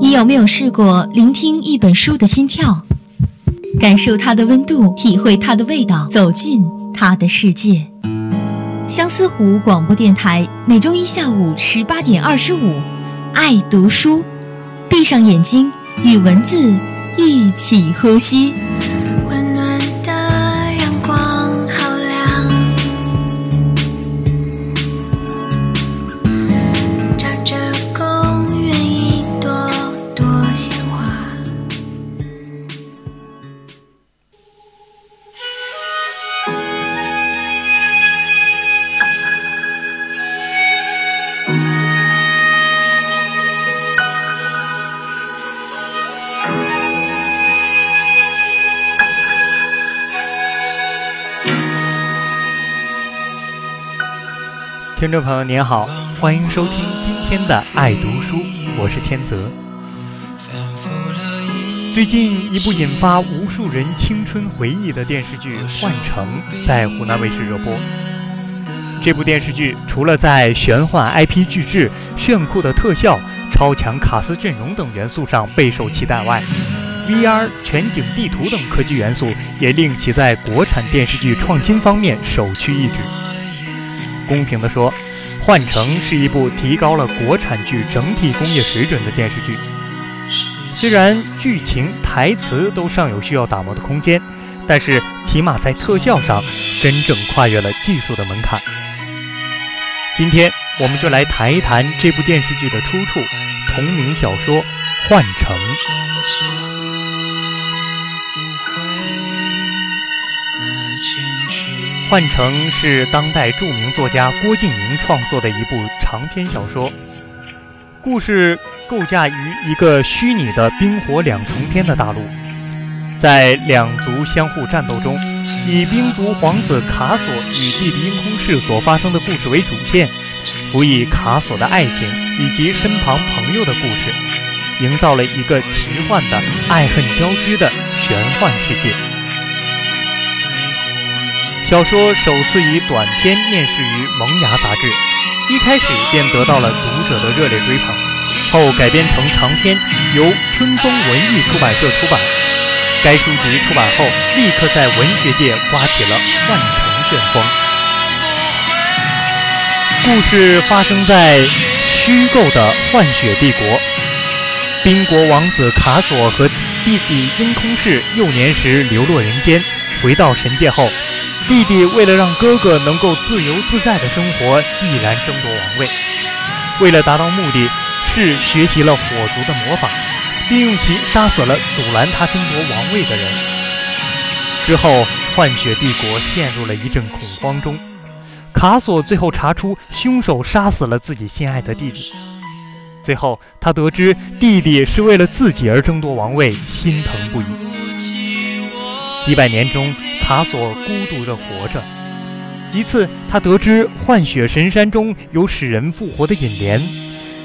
你有没有试过聆听一本书的心跳，感受它的温度，体会它的味道，走进它的世界？相思湖广播电台每周一下午十八点二十五，爱读书，闭上眼睛，与文字一起呼吸。听众朋友您好，欢迎收听今天的爱读书，我是天泽。最近一部引发无数人青春回忆的电视剧《幻城》在湖南卫视热播。这部电视剧除了在玄幻 IP 巨制、炫酷的特效、超强卡司阵容等元素上备受期待外，VR 全景地图等科技元素也令其在国产电视剧创新方面首屈一指。公平地说，《幻城》是一部提高了国产剧整体工业水准的电视剧。虽然剧情、台词都尚有需要打磨的空间，但是起码在特效上真正跨越了技术的门槛。今天，我们就来谈一谈这部电视剧的出处——同名小说《幻城》。《幻城》是当代著名作家郭敬明创作的一部长篇小说，故事构架于一个虚拟的冰火两重天的大陆，在两族相互战斗中，以冰族皇子卡索与弟弟樱空士所发生的故事为主线，辅以卡索的爱情以及身旁朋友的故事，营造了一个奇幻的爱恨交织的玄幻世界。小说首次以短篇面世于《萌芽》杂志，一开始便得到了读者的热烈追捧。后改编成长篇，由春风文艺出版社出版。该书籍出版后，立刻在文学界刮起了幻城旋风。故事发生在虚构的幻雪帝国，冰国王子卡索和弟弟樱空士幼年时流落人间，回到神界后。弟弟为了让哥哥能够自由自在的生活，毅然争夺王位。为了达到目的，是学习了火族的魔法，并用其杀死了阻拦他争夺王位的人。之后，幻雪帝国陷入了一阵恐慌中。卡索最后查出凶手杀死了自己心爱的弟弟。最后，他得知弟弟是为了自己而争夺王位，心疼不已。几百年中。卡索孤独地活着。一次，他得知幻雪神山中有使人复活的引莲，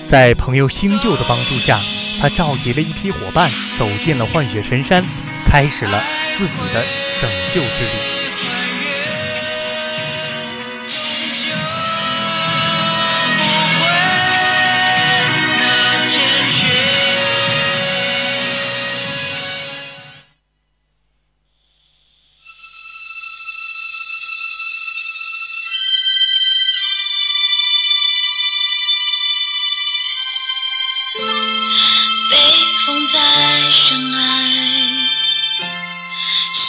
在朋友星宿的帮助下，他召集了一批伙伴，走进了幻雪神山，开始了自己的拯救之旅。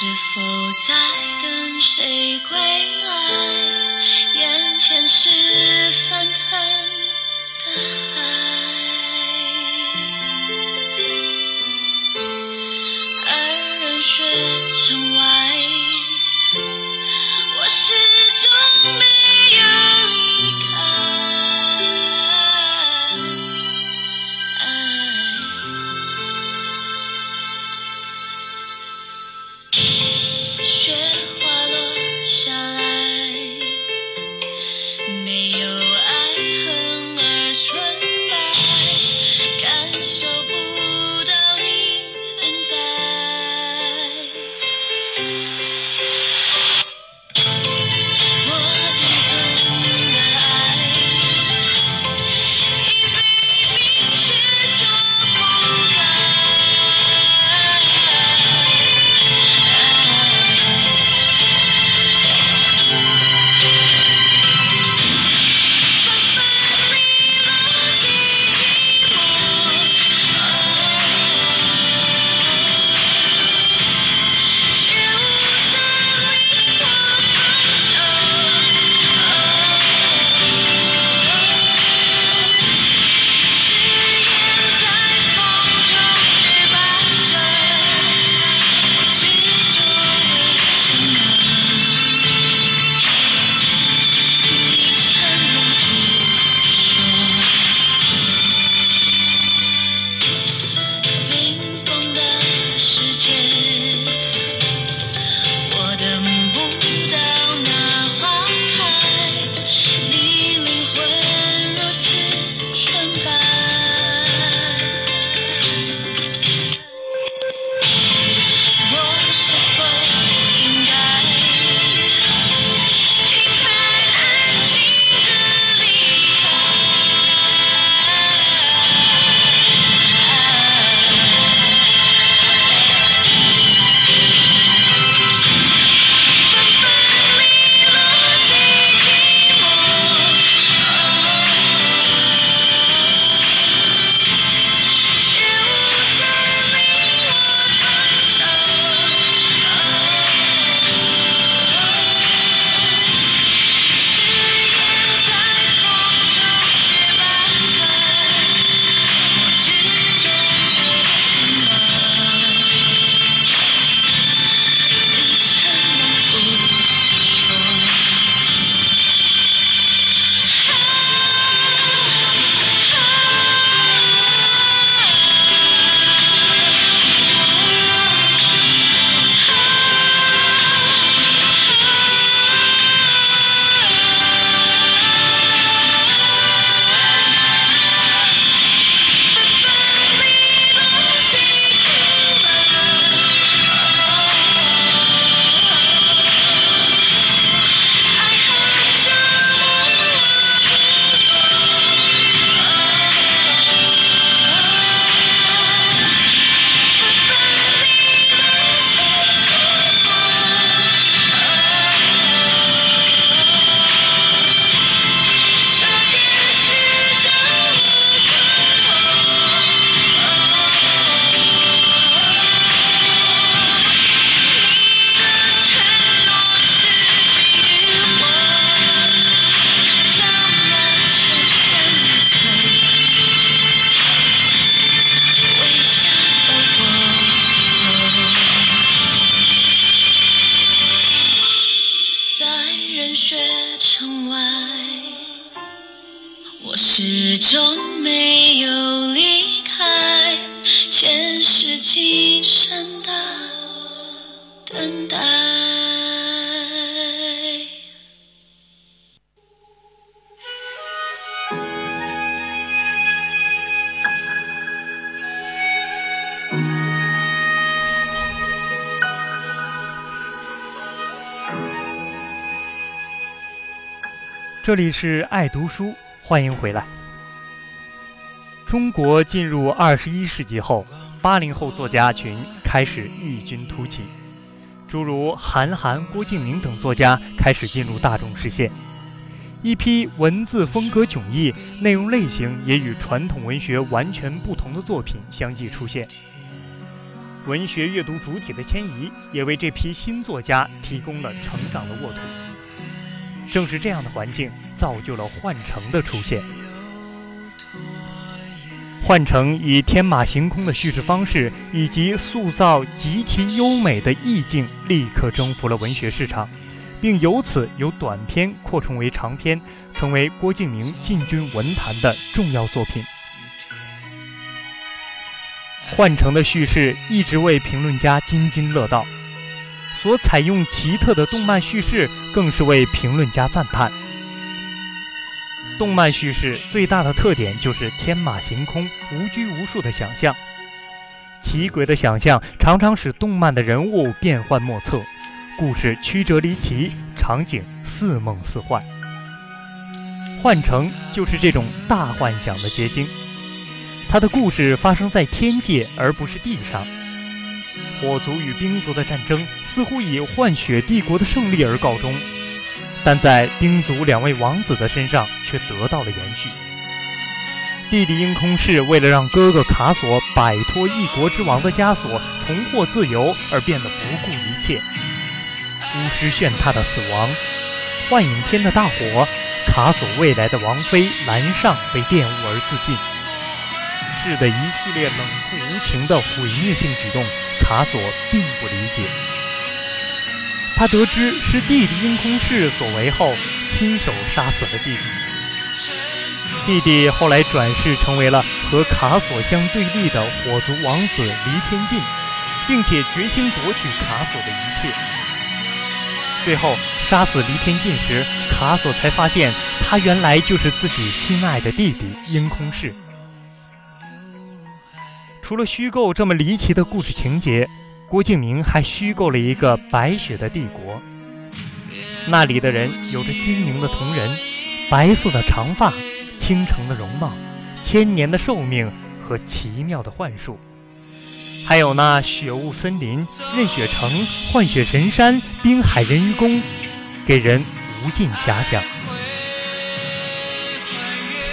是否在等谁归来？眼前是分开外我始终没有离这里是爱读书，欢迎回来。中国进入二十一世纪后，八零后作家群开始异军突起，诸如韩寒、郭敬明等作家开始进入大众视线，一批文字风格迥异、内容类型也与传统文学完全不同的作品相继出现。文学阅读主体的迁移，也为这批新作家提供了成长的沃土。正是这样的环境，造就了幻城的出现。幻城以天马行空的叙事方式以及塑造极其优美的意境，立刻征服了文学市场，并由此由短篇扩充为长篇，成为郭敬明进军文坛的重要作品。幻城的叙事一直为评论家津津乐道。所采用奇特的动漫叙事，更是为评论家赞叹。动漫叙事最大的特点就是天马行空、无拘无束的想象，奇诡的想象常常使动漫的人物变幻莫测，故事曲折离奇，场景似梦似幻。幻城就是这种大幻想的结晶，它的故事发生在天界而不是地上。火族与冰族的战争似乎以幻雪帝国的胜利而告终，但在冰族两位王子的身上却得到了延续。弟弟樱空是为了让哥哥卡索摆脱一国之王的枷锁，重获自由而变得不顾一切。巫师炫他的死亡，幻影天的大火，卡索未来的王妃兰尚被玷污而自尽。是的一系列冷酷无情的毁灭性举动。卡索并不理解，他得知是弟弟樱空氏所为后，亲手杀死了弟弟。弟弟后来转世成为了和卡索相对立的火族王子黎天进，并且决心夺取卡索的一切。最后杀死黎天进时，卡索才发现他原来就是自己心爱的弟弟樱空氏。除了虚构这么离奇的故事情节，郭敬明还虚构了一个白雪的帝国。那里的人有着精明的瞳仁、白色的长发、倾城的容貌、千年的寿命和奇妙的幻术，还有那雪雾森林、任雪城、幻雪神山、滨海人鱼宫，给人无尽遐想。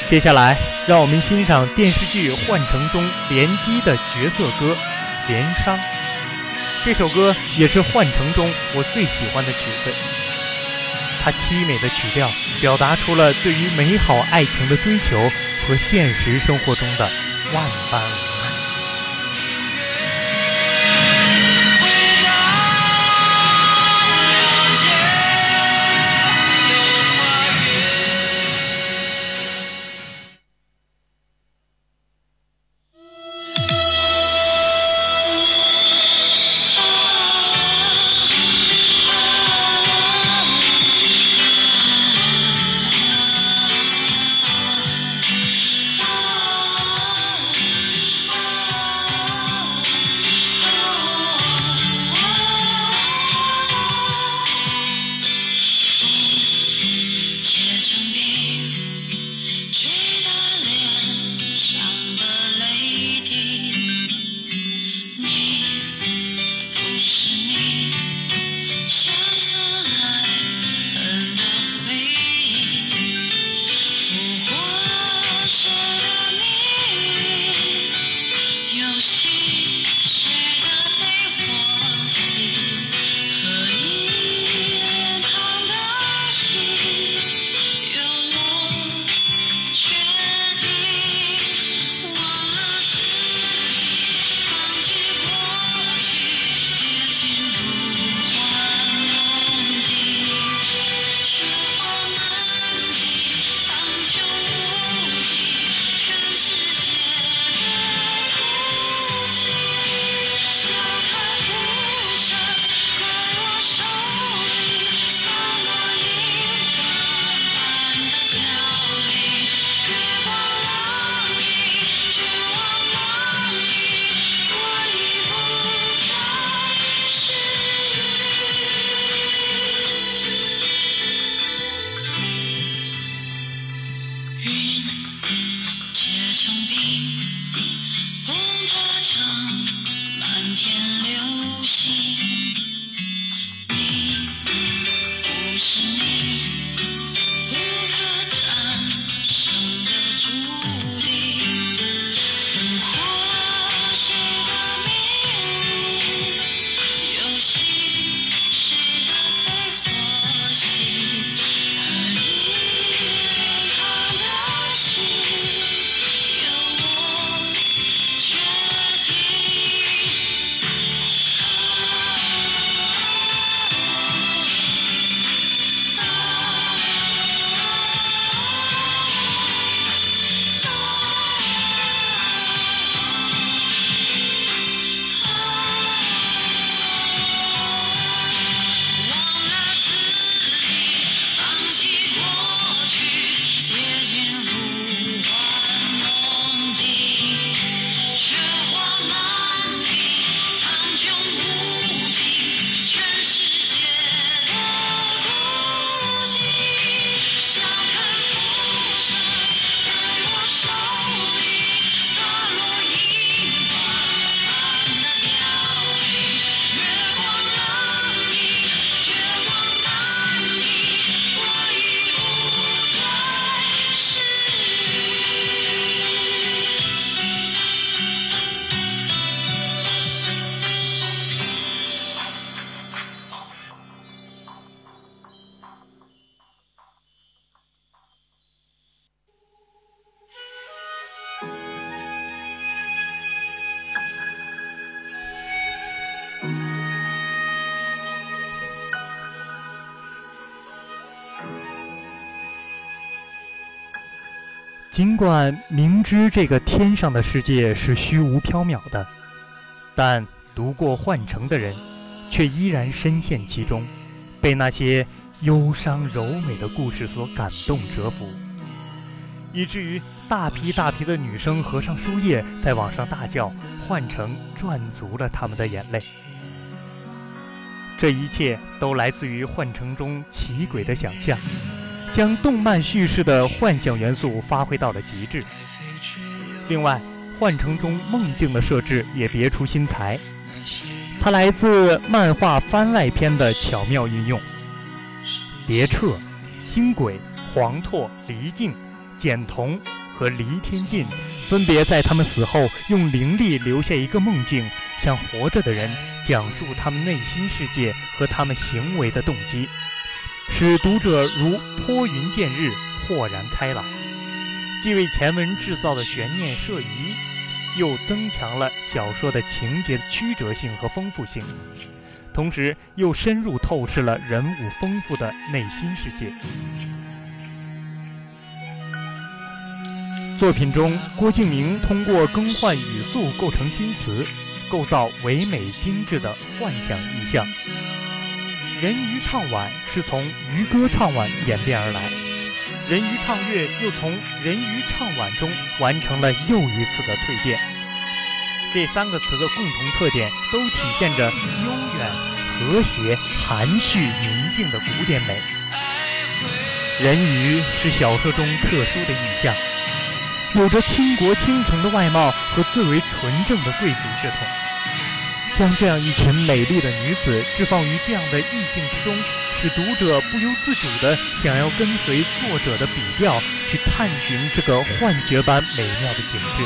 接下来，让我们欣赏电视剧《幻城》中联机的角色歌《连殇》。这首歌也是《幻城》中我最喜欢的曲子。它凄美的曲调，表达出了对于美好爱情的追求和现实生活中的万般无奈。尽管明知这个天上的世界是虚无缥缈的，但读过《幻城》的人，却依然深陷其中，被那些忧伤柔美的故事所感动折服，以至于大批大批的女生合上书页，在网上大叫：“幻城赚足了他们的眼泪。”这一切都来自于《幻城》中奇诡的想象。将动漫叙事的幻想元素发挥到了极致。另外，《幻城》中梦境的设置也别出心裁，它来自漫画番外篇的巧妙运用。蝶彻、星轨、黄拓、离镜、简童和黎天进分别在他们死后用灵力留下一个梦境，向活着的人讲述他们内心世界和他们行为的动机。使读者如拨云见日，豁然开朗，既为前文制造的悬念设疑，又增强了小说的情节曲折性和丰富性，同时又深入透视了人物丰富的内心世界。作品中，郭敬明通过更换语速构成新词，构造唯美精致的幻想意象。人鱼唱晚是从渔歌唱晚演变而来，人鱼唱月又从人鱼唱晚中完成了又一次的蜕变。这三个词的共同特点都体现着悠远、和谐、含蓄、宁静的古典美。人鱼是小说中特殊的意象，有着倾国倾城的外貌和最为纯正的贵族血统。将这样一群美丽的女子置放于这样的意境之中，使读者不由自主地想要跟随作者的笔调去探寻这个幻觉般美妙的景致。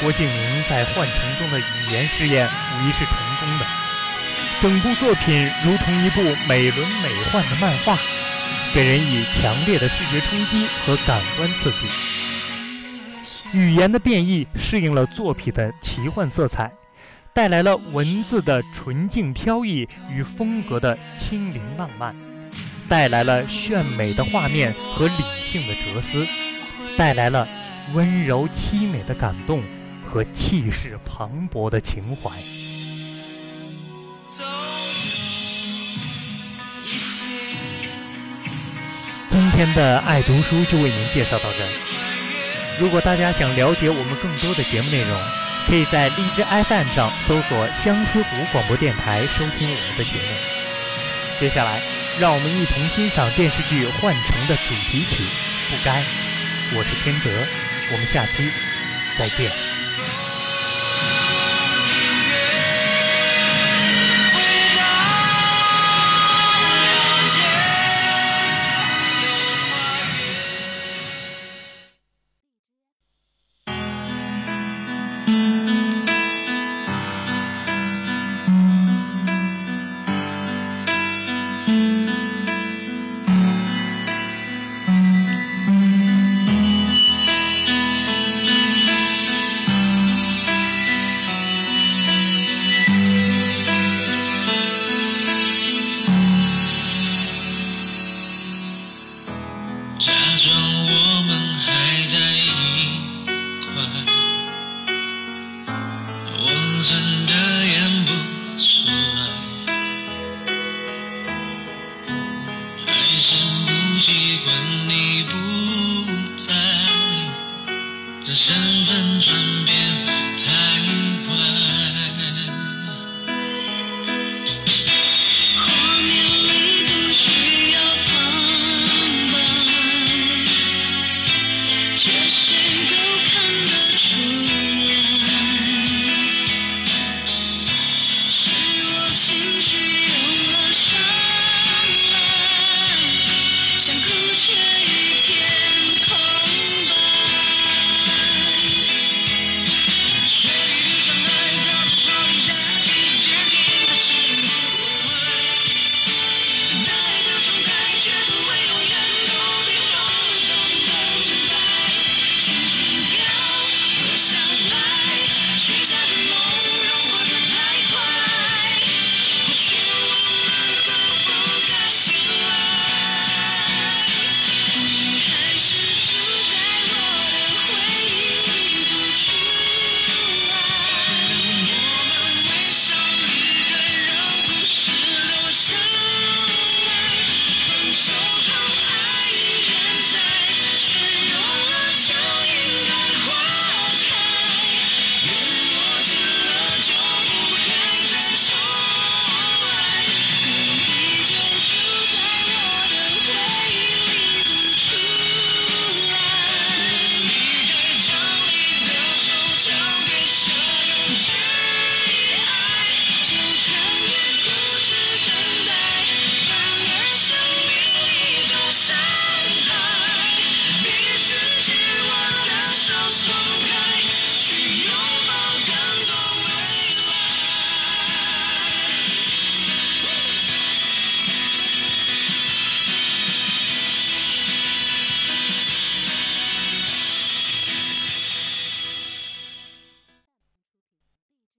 郭敬明在《幻城》中的语言试验无疑是成功的，整部作品如同一部美轮美奂的漫画，给人以强烈的视觉冲击和感官刺激。语言的变异适应了作品的奇幻色彩，带来了文字的纯净飘逸与风格的轻灵浪漫，带来了炫美的画面和理性的哲思，带来了温柔凄美的感动和气势磅礴的情怀。今天的爱读书就为您介绍到这。如果大家想了解我们更多的节目内容，可以在荔枝 FM 上搜索“相思湖广播电台”收听我们的节目。接下来，让我们一同欣赏电视剧《幻城》的主题曲《不该》。我是天泽，我们下期再见。